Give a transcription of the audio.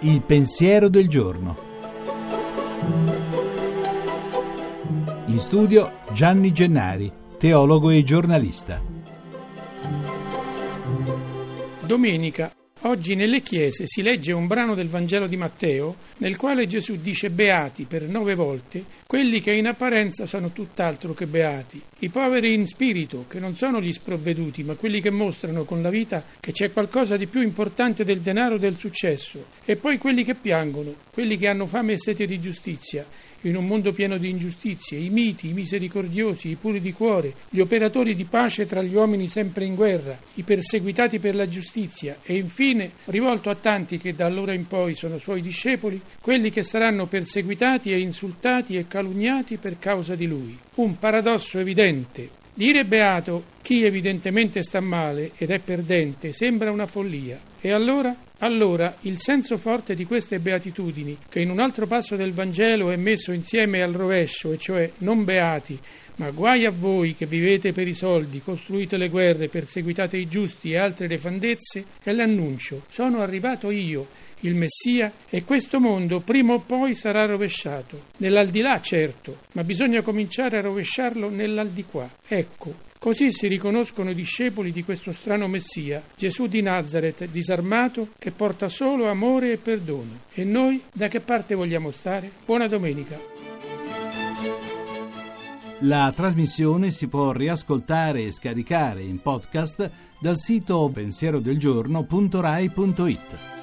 Il pensiero del giorno. In studio Gianni Gennari, teologo e giornalista. Domenica Oggi nelle chiese si legge un brano del Vangelo di Matteo nel quale Gesù dice beati per nove volte quelli che in apparenza sono tutt'altro che beati, i poveri in spirito, che non sono gli sprovveduti, ma quelli che mostrano con la vita che c'è qualcosa di più importante del denaro e del successo, e poi quelli che piangono, quelli che hanno fame e sete di giustizia, in un mondo pieno di ingiustizie, i miti, i misericordiosi, i puri di cuore, gli operatori di pace tra gli uomini sempre in guerra, i perseguitati per la giustizia e infine, rivolto a tanti che da allora in poi sono suoi discepoli, quelli che saranno perseguitati e insultati e calunniati per causa di lui. Un paradosso evidente. Dire beato chi evidentemente sta male ed è perdente sembra una follia. E allora? Allora il senso forte di queste beatitudini, che in un altro passo del Vangelo è messo insieme al rovescio, e cioè non beati, ma guai a voi che vivete per i soldi, costruite le guerre, perseguitate i giusti e altre nefandezze, è l'annuncio. Sono arrivato io, il Messia, e questo mondo prima o poi sarà rovesciato. Nell'aldilà certo, ma bisogna cominciare a rovesciarlo nell'aldilà. Ecco, Così si riconoscono i discepoli di questo strano Messia, Gesù di Nazareth, disarmato, che porta solo amore e perdono. E noi da che parte vogliamo stare? Buona domenica. La trasmissione si può riascoltare e scaricare in podcast dal sito pensierodelgiorno.rai.it.